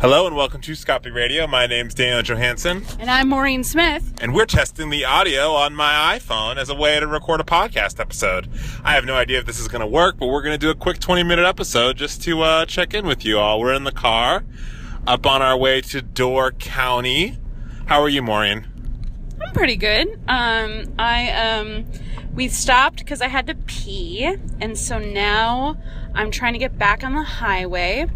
Hello and welcome to Scapi Radio. My name's Daniel Johansson, And I'm Maureen Smith. and we're testing the audio on my iPhone as a way to record a podcast episode. I have no idea if this is going to work, but we're going to do a quick 20 minute episode just to uh, check in with you all. We're in the car, up on our way to Door County. How are you, Maureen? I'm pretty good. Um, I um, we stopped because I had to pee, and so now I'm trying to get back on the highway.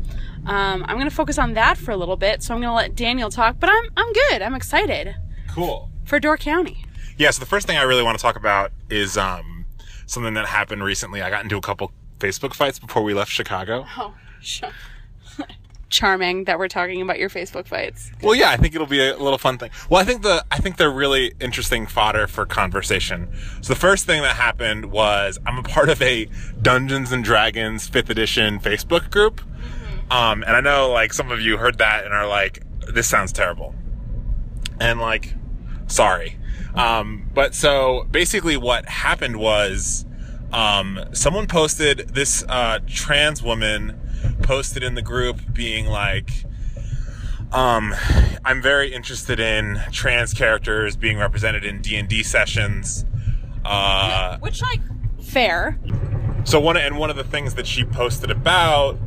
Um, I'm gonna focus on that for a little bit, so I'm gonna let Daniel talk. But I'm I'm good. I'm excited Cool. for Door County. Yeah, so the first thing I really want to talk about is um, something that happened recently. I got into a couple Facebook fights before we left Chicago. Oh, sure. Charming that we're talking about your Facebook fights. Well, yeah, I think it'll be a little fun thing. Well, I think the I think they're really interesting fodder for conversation. So the first thing that happened was I'm a part of a Dungeons and Dragons 5th edition Facebook group. Um, and I know like some of you heard that and are like this sounds terrible. And like sorry. Um, but so basically what happened was um, someone posted this uh, trans woman posted in the group being like um, I'm very interested in trans characters being represented in D and D sessions. Uh, Which like fair. so one and one of the things that she posted about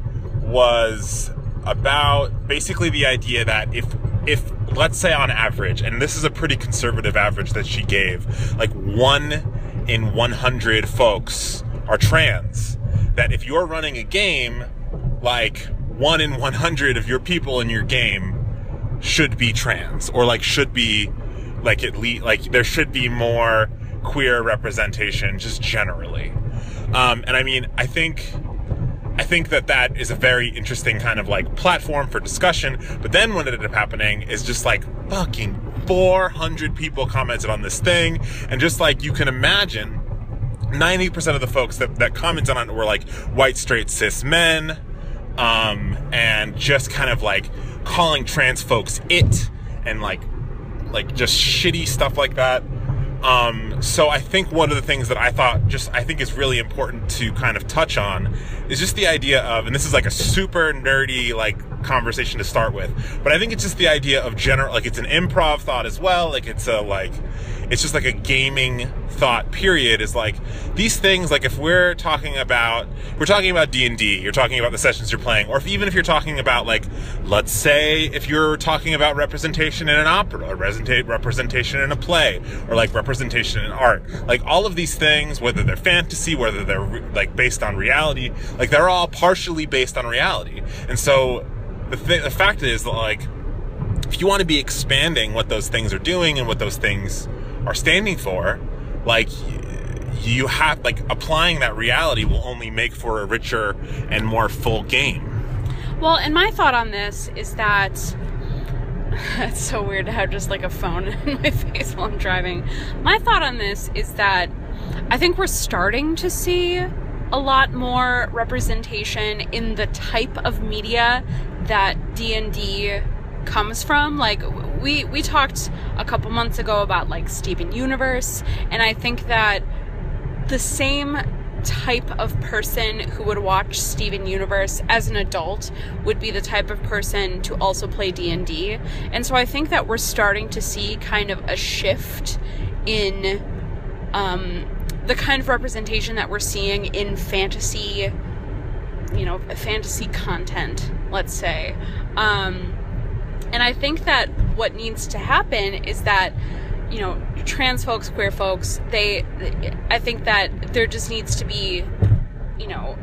was about basically the idea that if if let's say on average, and this is a pretty conservative average that she gave, like one in 100 folks are trans. That if you're running a game, like one in 100 of your people in your game should be trans or like should be like at least like there should be more queer representation just generally um, and i mean i think think that that is a very interesting kind of like platform for discussion but then what ended up happening is just like fucking 400 people commented on this thing and just like you can imagine 90% of the folks that, that commented on it were like white straight cis men um, and just kind of like calling trans folks it and like like just shitty stuff like that um, so I think one of the things that I thought just I think is really important to kind of touch on is just the idea of, and this is like a super nerdy like conversation to start with, but I think it's just the idea of general like it's an improv thought as well, like it's a like it's just like a gaming thought period is like these things like if we're talking about we're talking about d&d you're talking about the sessions you're playing or if, even if you're talking about like let's say if you're talking about representation in an opera representation in a play or like representation in art. Like all of these things whether they're fantasy whether they're re- like based on reality like they're all partially based on reality. And so the, th- the fact is that like if you want to be expanding what those things are doing and what those things are standing for, like you have like applying that reality will only make for a richer and more full game. Well, and my thought on this is that it's so weird to have just like a phone in my face while I'm driving. My thought on this is that I think we're starting to see a lot more representation in the type of media that D&D comes from like we we talked a couple months ago about like Steven Universe and I think that the same type of person who would watch Steven Universe as an adult would be the type of person to also play D&D. And so I think that we're starting to see kind of a shift in um, the kind of representation that we're seeing in fantasy you know, fantasy content, let's say. Um, and I think that what needs to happen is that you know trans folks queer folks they i think that there just needs to be you know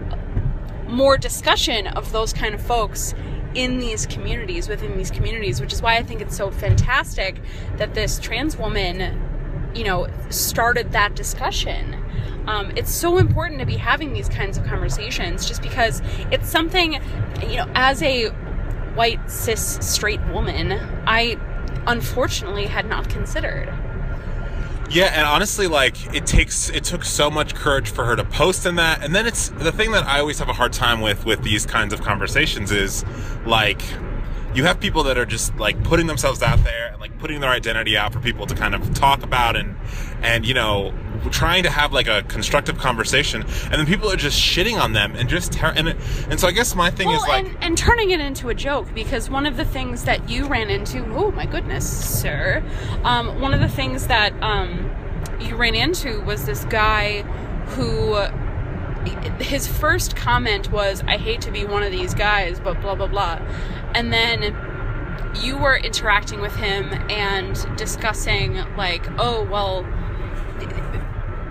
more discussion of those kind of folks in these communities within these communities which is why i think it's so fantastic that this trans woman you know started that discussion. Um, it's so important to be having these kinds of conversations just because it's something you know as a white cis straight woman i unfortunately had not considered. Yeah, and honestly, like it takes it took so much courage for her to post in that, and then it's the thing that I always have a hard time with with these kinds of conversations is like you have people that are just like putting themselves out there and like putting their identity out for people to kind of talk about and and you know trying to have like a constructive conversation. And then people are just shitting on them and just ter- and and so I guess my thing well, is like and, and turning it into a joke because one of the things that you ran into, oh my goodness, sir, um, one of the things that um, you ran into was this guy who his first comment was, "I hate to be one of these guys," but blah blah blah, and then you were interacting with him and discussing like, oh well,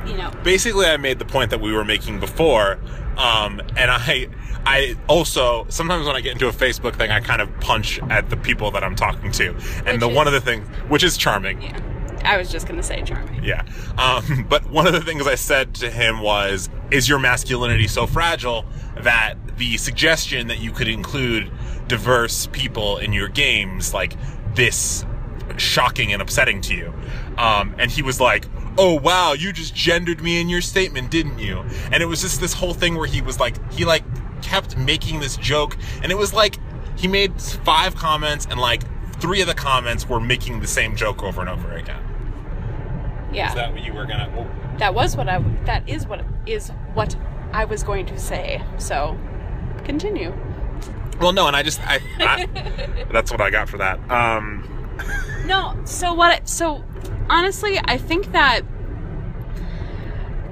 you know, basically I made the point that we were making before, um, and I I also sometimes when I get into a Facebook thing, I kind of punch at the people that I'm talking to, and Which the one of the things which is charming. yeah. I was just gonna say charming. Yeah. Um, but one of the things I said to him was, is your masculinity so fragile that the suggestion that you could include diverse people in your games, like this shocking and upsetting to you? Um, and he was like, oh wow, you just gendered me in your statement, didn't you? And it was just this whole thing where he was like, he like kept making this joke and it was like, he made five comments and like three of the comments were making the same joke over and over again. Yeah. Is that what you were gonna? oh, that was what I that is what is what I was going to say. So continue. Well, no, and I just I, I that's what I got for that. Um, No, so what so honestly, I think that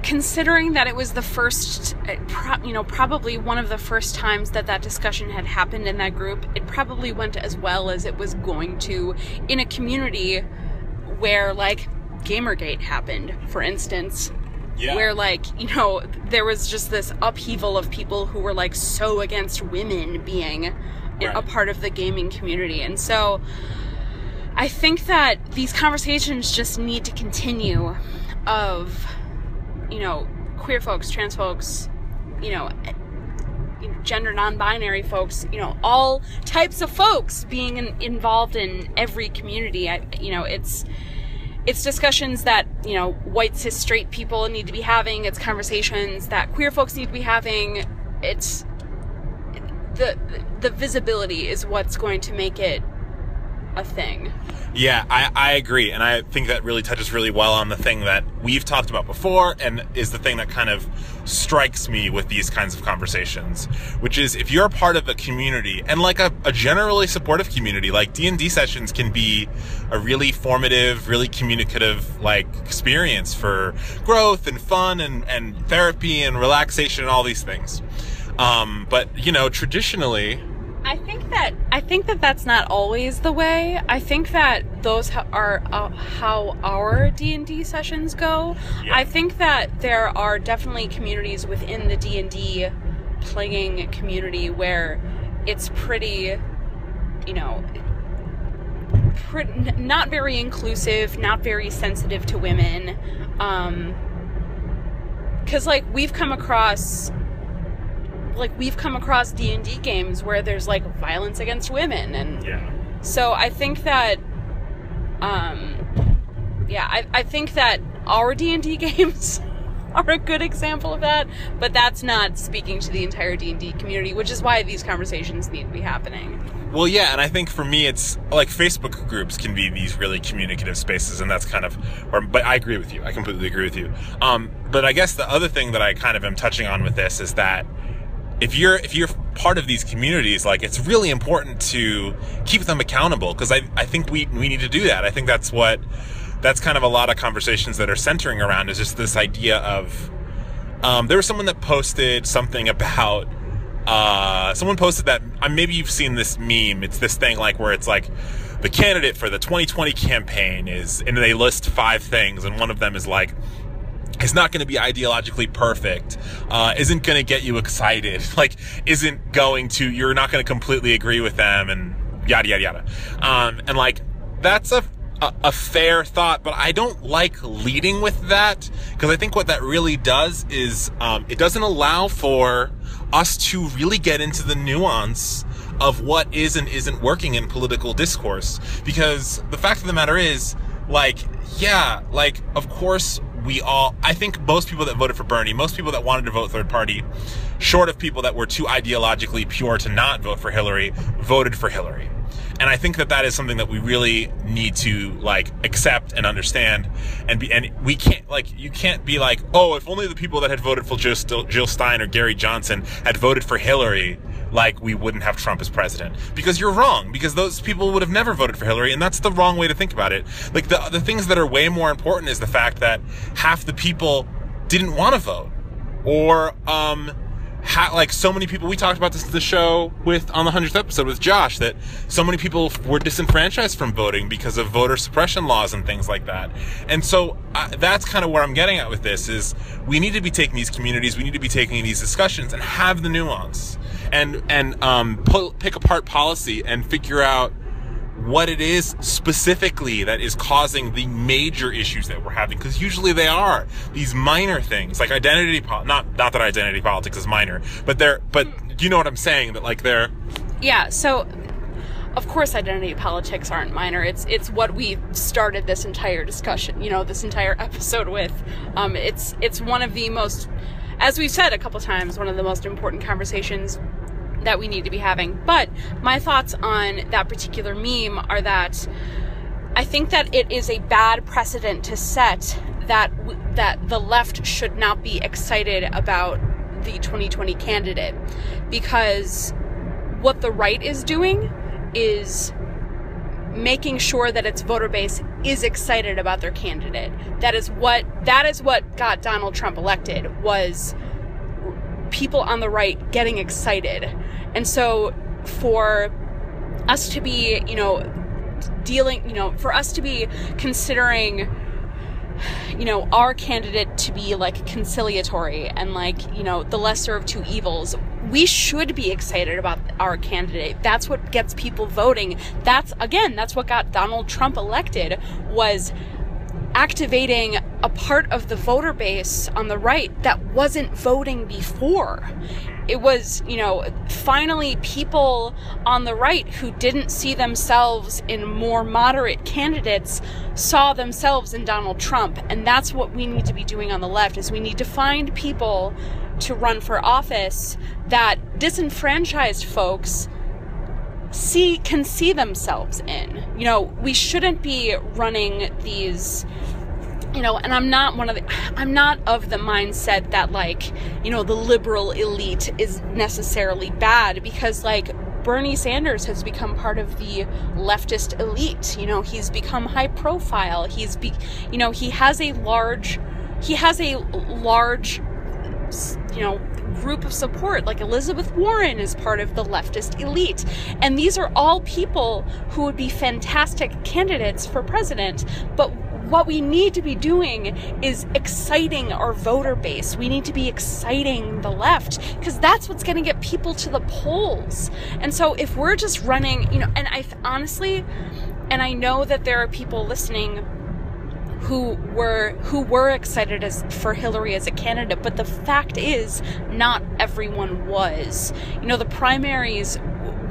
considering that it was the first uh, you know probably one of the first times that that discussion had happened in that group it probably went as well as it was going to in a community where like gamergate happened for instance yeah, where like you know there was just this upheaval of people who were like so against women being a part of the gaming community. And so i think that these conversations just need to continue of you know queer folks trans folks you know you know, gender non-binary folks you know all types of folks being in, involved in every community. I, you know it's it's discussions that you know white cis straight people need to be having. It's conversations that queer folks need to be having. It's the the visibility is what's going to make it a thing yeah, I, I agree, and I think that really touches really well on the thing that we've talked about before, and is the thing that kind of strikes me with these kinds of conversations, which is if you're a part of a community and like a, a generally supportive community, like D and D sessions can be a really formative, really communicative like experience for growth and fun and and therapy and relaxation and all these things. Um, but you know, traditionally, I think that I think that that's not always the way. I think that those are uh, how our D and D sessions go. Yeah. I think that there are definitely communities within the D and D playing community where it's pretty, you know, pre- n- not very inclusive, not very sensitive to women. Um, because like we've come across like we've come across d&d games where there's like violence against women and yeah, so i think that um yeah i, I think that our d&d games are a good example of that but that's not speaking to the entire d&d community which is why these conversations need to be happening Well, yeah, and I think for me, it's like Facebook groups can be these really communicative spaces, and that's kind of where. But I agree with you. I completely agree with you. Um, but I guess the other thing that I kind of am touching on with this is that if you're if you're part of these communities, like it's really important to keep them accountable because I I think we we need to do that. I think that's what that's kind of a lot of conversations that are centering around is just this idea of um, there was someone that posted something about uh, someone posted that uh, maybe you've seen this meme. It's this thing like where it's like the candidate for the 2020 campaign is, and they list five things, and one of them is like is not going to be ideologically perfect, uh, isn't going to get you excited, like isn't going to, you're not going to completely agree with them, and yada yada yada. Um, and like that's a a, a fair thought, but I don't like leading with that because I think what that really does is um, it doesn't allow for us to really get into the nuance of what is and isn't working in political discourse. Because the fact of the matter is, like, yeah, like, of course, we all, I think most people that voted for Bernie, most people that wanted to vote third party, short of people that were too ideologically pure to not vote for Hillary, voted for Hillary. and I think that that is something that we really need to like accept and understand, and be and we can't like you can't be like oh if only the people that had voted for Jill, Jill Stein or Gary Johnson had voted for Hillary like we wouldn't have Trump as president because you're wrong because those people would have never voted for Hillary and that's the wrong way to think about it. Like the the things that are way more important is the fact that half the people didn't want to vote or um ha- like so many people we talked about this the show with on the 100th episode with Josh that so many people were disenfranchised from voting because of voter suppression laws and things like that. And so uh, that's kind of where I'm getting at with this is we need to be taking these communities, we need to be taking these discussions and have the nuance and and um, pull, pick apart policy and figure out what it is specifically that is causing the major issues that we're having because usually they are these minor things like identity po- not not that identity politics is minor but they're but you know what i'm saying that like they're Yeah, so of course identity politics aren't minor. It's it's what we started this entire discussion, you know, this entire episode with. Um, it's it's one of the most as we've said a couple times, one of the most important conversations that we need to be having. But my thoughts on that particular meme are that I think that it is a bad precedent to set that that the left should not be excited about the 2020 candidate because what the right is doing is making sure that its voter base is excited about their candidate. That is what that is what got Donald Trump elected was people on the right getting excited. And so for us to be, you know, dealing, you know, for us to be considering you know, our candidate to be like conciliatory and like, you know, the lesser of two evils. We should be excited about our candidate. That's what gets people voting. That's again, that's what got Donald Trump elected was activating a part of the voter base on the right that wasn't voting before. It was, you know, finally people on the right who didn't see themselves in more moderate candidates saw themselves in Donald Trump. And that's what we need to be doing on the left is we need to find people to run for office that disenfranchised folks see can see themselves in. You know, we shouldn't be running these you know, and I'm not one of the I'm not of the mindset that like, you know, the liberal elite is necessarily bad because like Bernie Sanders has become part of the leftist elite. You know, he's become high profile. He's be, you know, he has a large he has a large you know group of support like elizabeth warren is part of the leftist elite and these are all people who would be fantastic candidates for president but what we need to be doing is exciting our voter base. We need to be exciting the left because that's what's going to get people to the polls. And so if we're just running, you know, and I honestly, and I know that there are people listening who were who were excited as for Hillary as a candidate, but the fact is not everyone was. You know, the primaries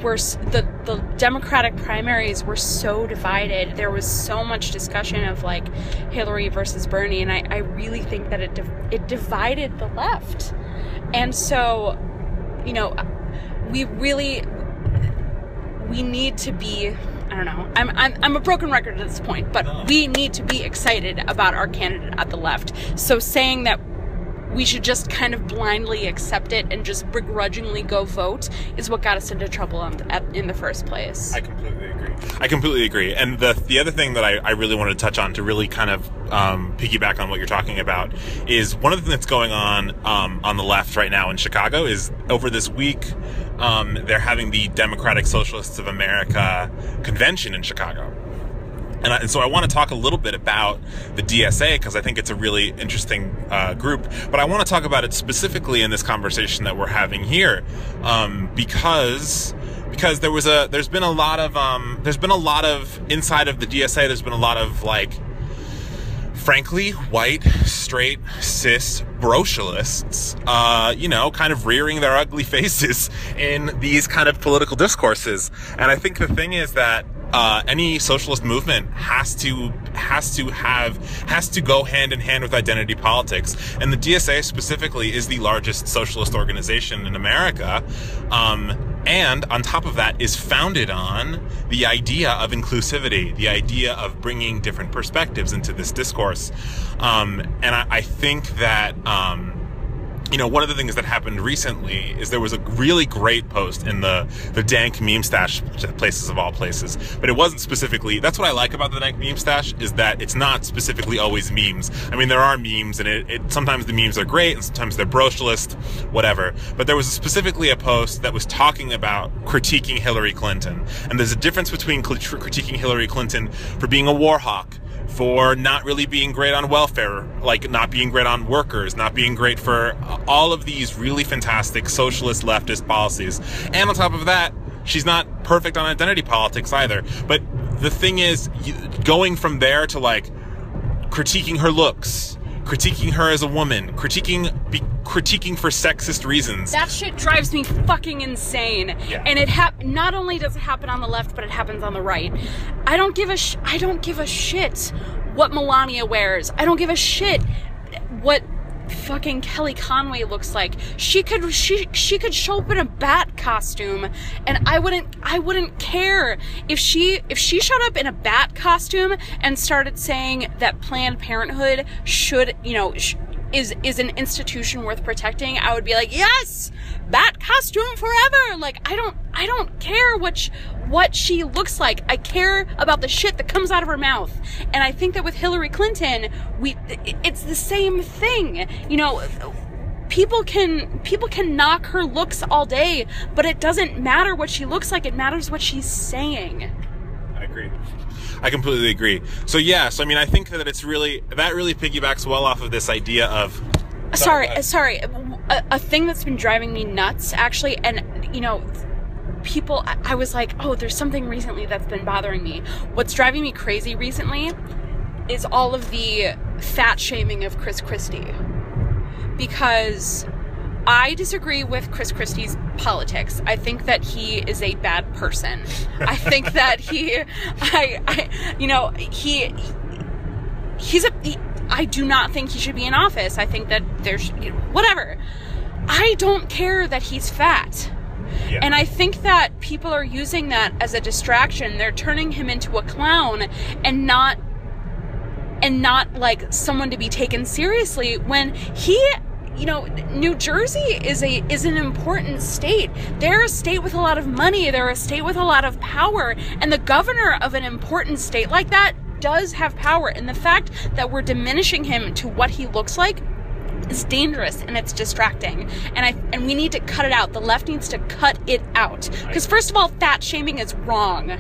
were the the Democratic primaries were so divided. There was so much discussion of like Hillary versus Bernie, and I, I really think that it it divided the left. And so, you know, we really we need to be I don't know. I'm, I'm, I'm a broken record at this point, but we need to be excited about our candidate at the left. So saying that we should just kind of blindly accept it and just begrudgingly go vote is what got us into trouble in the first place. I completely agree. I completely agree. And the the other thing that I, I really wanted to touch on to really kind of um, piggyback on what you're talking about is one of the things that's going on um, on the left right now in Chicago is over this week um, they're having the Democratic Socialists of America convention in Chicago. And, I, and, so I want to talk a little bit about the DSA because I think it's a really interesting uh, group. But I want to talk about it specifically in this conversation that we're having here, um, because because there was a there's been a lot of um, there's been a lot of inside of the DSA. There's been a lot of like frankly, white, straight, cis brocialists, uh, you know, kind of rearing their ugly faces in these kind of political discourses. And I think the thing is that uh, any socialist movement has to has to have has to go hand in hand with identity politics, and the DSA specifically is the largest socialist organization in America. Um, and on top of that is founded on the idea of inclusivity, the idea of bringing different perspectives into this discourse. Um, and I, I, think that, um, you know, one of the things that happened recently is there was a really great post in the the Dank meme stash places of all places, but it wasn't specifically. That's what I like about the Dank meme stash is that it's not specifically always memes. I mean, there are memes, and it, it sometimes the memes are great, and sometimes they're brocialist, whatever. But there was specifically a post that was talking about critiquing Hillary Clinton, and there's a difference between critiquing Hillary Clinton for being a war hawk for not really being great on welfare, like not being great on workers, not being great for all of these really fantastic socialist leftist policies. And on top of that, she's not perfect on identity politics either. But the thing is, going from there to like critiquing her looks, critiquing her as a woman, critiquing be, critiquing for sexist reasons. That shit drives me fucking insane. Yeah. And it hap- not only does it happen on the left, but it happens on the right. I don't give a sh- I don't give a shit what Melania wears. I don't give a shit what fucking Kelly Conway looks like. She could she she could show up in a bat costume and I wouldn't I wouldn't care if she if she showed up in a bat costume and started saying that Planned Parenthood should, you know, sh- is is an institution worth protecting, I would be like, "Yes! Bat costume forever." Like I don't I don't care what sh- what she looks like. I care about the shit that comes out of her mouth. And I think that with Hillary Clinton, we it's the same thing. You know, people can people can knock her looks all day, but it doesn't matter what she looks like. It matters what she's saying. I agree. I completely agree. So yeah, so I mean, I think that it's really that really piggybacks well off of this idea of. Sorry, uh, sorry. A, a thing that's been driving me nuts, actually, and you know, people. I was like, oh, there's something recently that's been bothering me. What's driving me crazy recently is all of the fat shaming of Chris Christie, because I disagree with Chris Christie's politics. I think that he is a bad person. I think that he, I, I, you know, he, he's a. He, I do not think he should be in office. I think that there's you know, whatever. I don't care that he's fat. And I think that people are using that as a distraction. They're turning him into a clown and not and not like someone to be taken seriously when he you know, New Jersey is a is an important state. They're a state with a lot of money. They're a state with a lot of power, and the governor of an important state like that does have power. And the fact that we're diminishing him to what he looks like is dangerous and it's distracting. And I and we need to cut it out. The left needs to cut it out. Because first of all, fat shaming is wrong.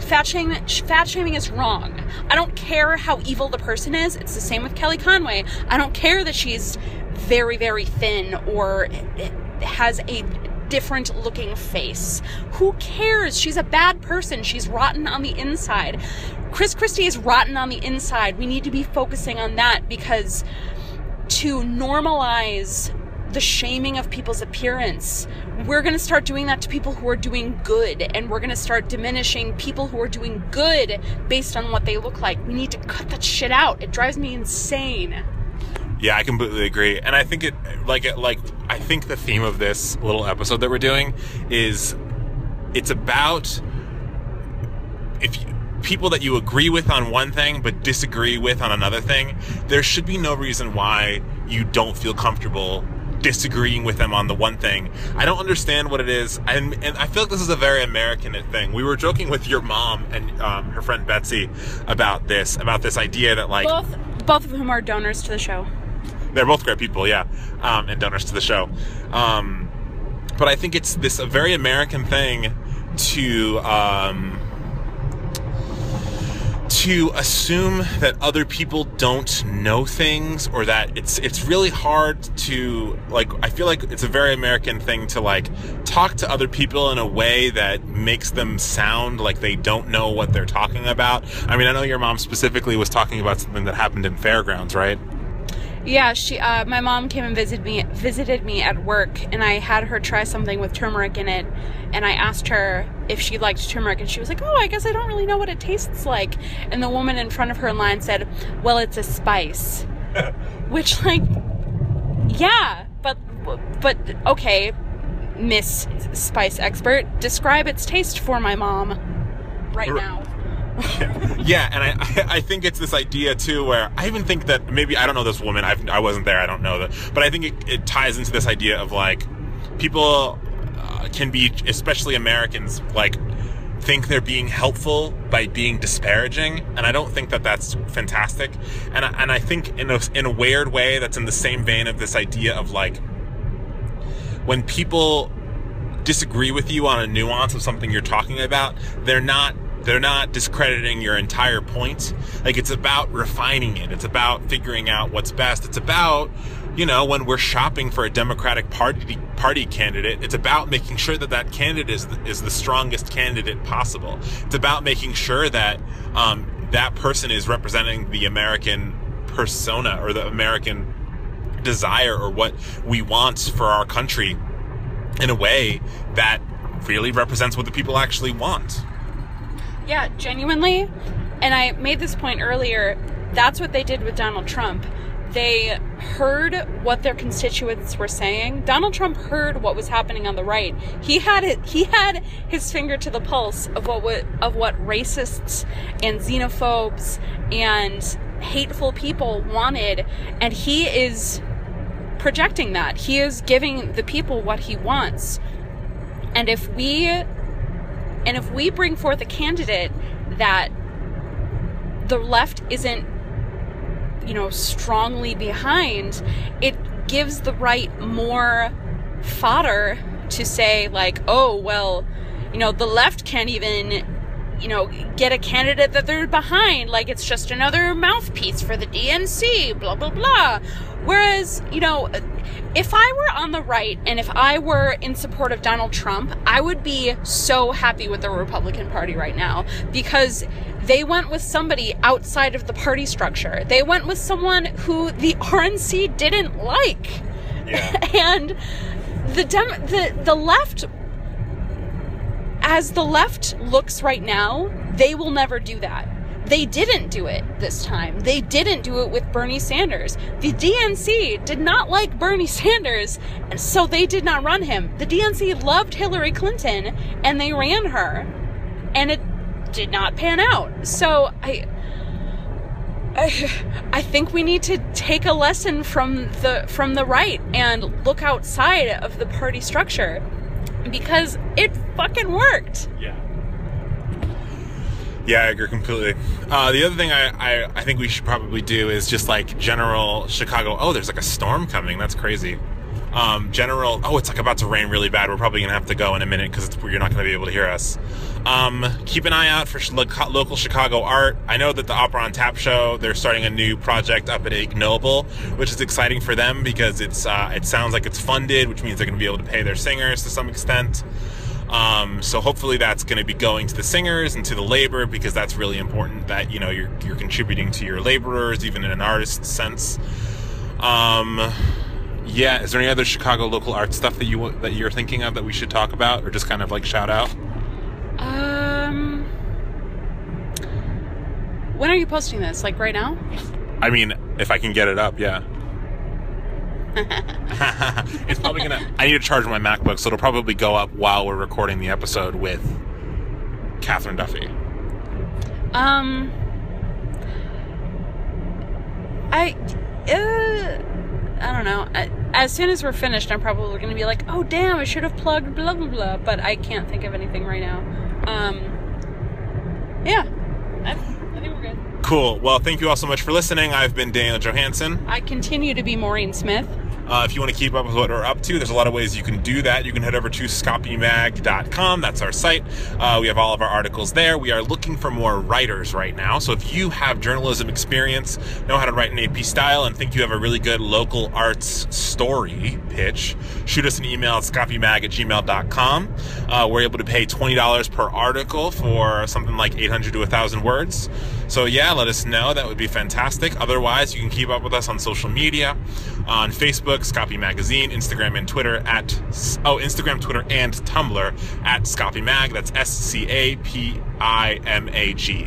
Fat shaming, fat shaming is wrong. I don't care how evil the person is. It's the same with Kelly Conway. I don't care that she's very, very thin or has a different looking face. Who cares? She's a bad person. She's rotten on the inside. Chris Christie is rotten on the inside. We need to be focusing on that because to normalize the shaming of people's appearance, we're going to start doing that to people who are doing good, and we're going to start diminishing people who are doing good based on what they look like. We need to cut that shit out. It drives me insane. Yeah, I completely agree, and I think it like it like I think the theme of this little episode that we're doing is it's about if you, people that you agree with on one thing but disagree with on another thing. There should be no reason why you don't feel comfortable disagreeing with them on the one thing. I don't understand what it is, and and I feel like this is a very American thing. We were joking with your mom and um, her friend Betsy about this, about this idea that like both both of whom are donors to the show they're both great people, yeah, um, and donors to the show. Um, but I think it's this a very American thing to um, to assume that other people don't know things or that it's it's really hard to like I feel like it's a very American thing to like talk to other people in a way that makes them sound like they don't know what they're talking about. I mean, I know your mom specifically was talking about something that happened in fairgrounds, right? Yeah, she. Uh, my mom came and visited me visited me at work, and I had her try something with turmeric in it. And I asked her if she liked turmeric, and she was like, "Oh, I guess I don't really know what it tastes like." And the woman in front of her in line said, "Well, it's a spice," which, like, yeah, but but okay, Miss Spice Expert, describe its taste for my mom right now. yeah, and I, I think it's this idea too, where I even think that maybe I don't know this woman. I've, I wasn't there. I don't know that, but I think it, it ties into this idea of like people uh, can be, especially Americans, like think they're being helpful by being disparaging, and I don't think that that's fantastic. And I, and I think in a in a weird way, that's in the same vein of this idea of like when people disagree with you on a nuance of something you're talking about, they're not they're not discrediting your entire point. Like it's about refining it. It's about figuring out what's best. It's about, you know, when we're shopping for a Democratic Party party candidate, it's about making sure that that candidate is the, is the strongest candidate possible. It's about making sure that um, that person is representing the American persona or the American desire or what we want for our country in a way that really represents what the people actually want. Yeah, genuinely. And I made this point earlier. That's what they did with Donald Trump. They heard what their constituents were saying. Donald Trump heard what was happening on the right. He had it, he had his finger to the pulse of what of what racists and xenophobes and hateful people wanted, and he is projecting that. He is giving the people what he wants. And if we and if we bring forth a candidate that the left isn't, you know, strongly behind, it gives the right more fodder to say, like, oh, well, you know, the left can't even, you know, get a candidate that they're behind. Like, it's just another mouthpiece for the DNC, blah, blah, blah. Whereas, you know, if I were on the right and if I were in support of Donald Trump, I would be so happy with the Republican Party right now because they went with somebody outside of the party structure. They went with someone who the RNC didn't like. Yeah. and the dem- the the left as the left looks right now, they will never do that. They didn't do it this time. They didn't do it with Bernie Sanders. The DNC did not like Bernie Sanders, and so they did not run him. The DNC loved Hillary Clinton, and they ran her, and it did not pan out. So I. I, I think we need to take a lesson from the from the right and look outside of the party structure because it fucking worked. Yeah. Yeah, I agree completely. Uh, the other thing I, I, I think we should probably do is just like general Chicago. Oh, there's like a storm coming. That's crazy. Um, general. Oh, it's like about to rain really bad. We're probably gonna have to go in a minute because you're not gonna be able to hear us. Um, keep an eye out for lo- local Chicago art. I know that the Opera on Tap show they're starting a new project up at Ignoble, which is exciting for them because it's uh, it sounds like it's funded, which means they're gonna be able to pay their singers to some extent. Um, so hopefully that's going to be going to the singers and to the labor because that's really important that you know you're you're contributing to your laborers even in an artist sense. Um, yeah, is there any other Chicago local art stuff that you that you're thinking of that we should talk about or just kind of like shout out? Um, when are you posting this? Like right now? I mean, if I can get it up, yeah. it's probably gonna. I need to charge my MacBook, so it'll probably go up while we're recording the episode with Catherine Duffy. Um, I, uh, I don't know. I, as soon as we're finished, I'm probably going to be like, oh damn, I should have plugged blah blah blah. But I can't think of anything right now. Um, yeah, I, I think we're good. Cool. Well, thank you all so much for listening. I've been Daniel Johansson. I continue to be Maureen Smith. Uh, if you want to keep up with what we're up to, there's a lot of ways you can do that. You can head over to scapimag.com. That's our site. Uh, we have all of our articles there. We are looking for more writers right now. So if you have journalism experience, know how to write an AP style, and think you have a really good local arts story pitch, shoot us an email at scapimag at gmail.com. Uh, we're able to pay $20 per article for something like 800 to 1,000 words. So yeah, let us know. That would be fantastic. Otherwise, you can keep up with us on social media, on Facebook, Scapi Magazine, Instagram and Twitter at oh Instagram, Twitter, and Tumblr at Scapi Mag. That's S C A P I M A G.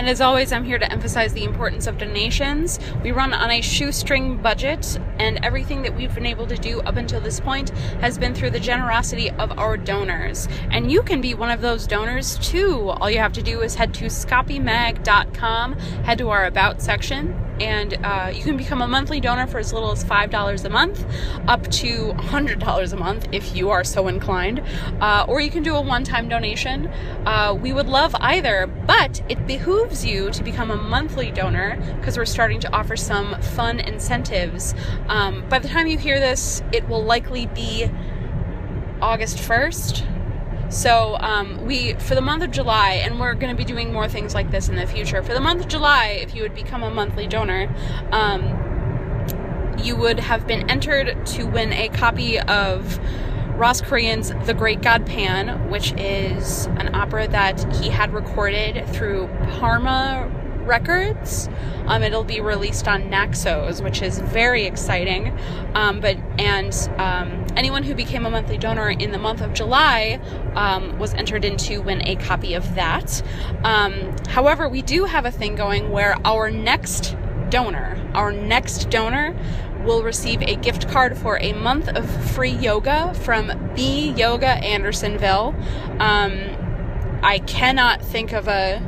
And as always, I'm here to emphasize the importance of donations. We run on a shoestring budget, and everything that we've been able to do up until this point has been through the generosity of our donors. And you can be one of those donors too. All you have to do is head to scapimag.com, head to our About section, and uh, you can become a monthly donor for as little as $5 a month, up to $100 a month if you are so inclined, uh, or you can do a one time donation. Uh, we would love either, but it behooves you to become a monthly donor because we're starting to offer some fun incentives. Um, by the time you hear this, it will likely be August 1st. So um, we for the month of July, and we're going to be doing more things like this in the future. For the month of July, if you would become a monthly donor, um, you would have been entered to win a copy of Ross Crean's The Great God Pan, which is an opera that he had recorded through Parma Records. Um, it'll be released on Naxos, which is very exciting. Um, but and um, anyone who became a monthly donor in the month of July um, was entered into win a copy of that. Um, however, we do have a thing going where our next donor, our next donor will receive a gift card for a month of free yoga from B Yoga Andersonville. Um, I cannot think of a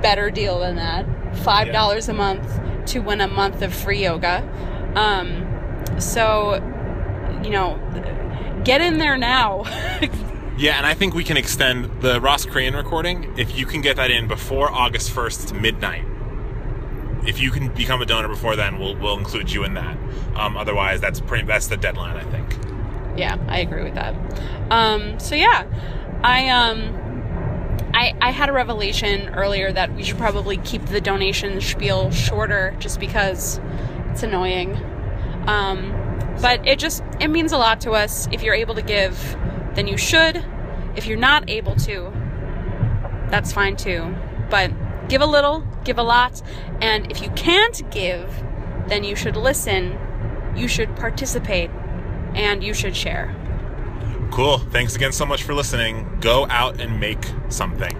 better deal than that. Five dollars yeah. a month to win a month of free yoga. Um, so, you know, get in there now. yeah, and I think we can extend the Ross Crean recording if you can get that in before August first midnight. If you can become a donor before then, we'll we'll include you in that. Um, otherwise, that's pretty that's the deadline, I think. Yeah, I agree with that. Um, so yeah, I um I, I had a revelation earlier that we should probably keep the donation spiel shorter just because it's annoying. Um, but it just it means a lot to us. If you're able to give, then you should. If you're not able to, that's fine too. But give a little, give a lot, and if you can't give, then you should listen, you should participate, and you should share. Cool. Thanks again so much for listening. Go out and make something.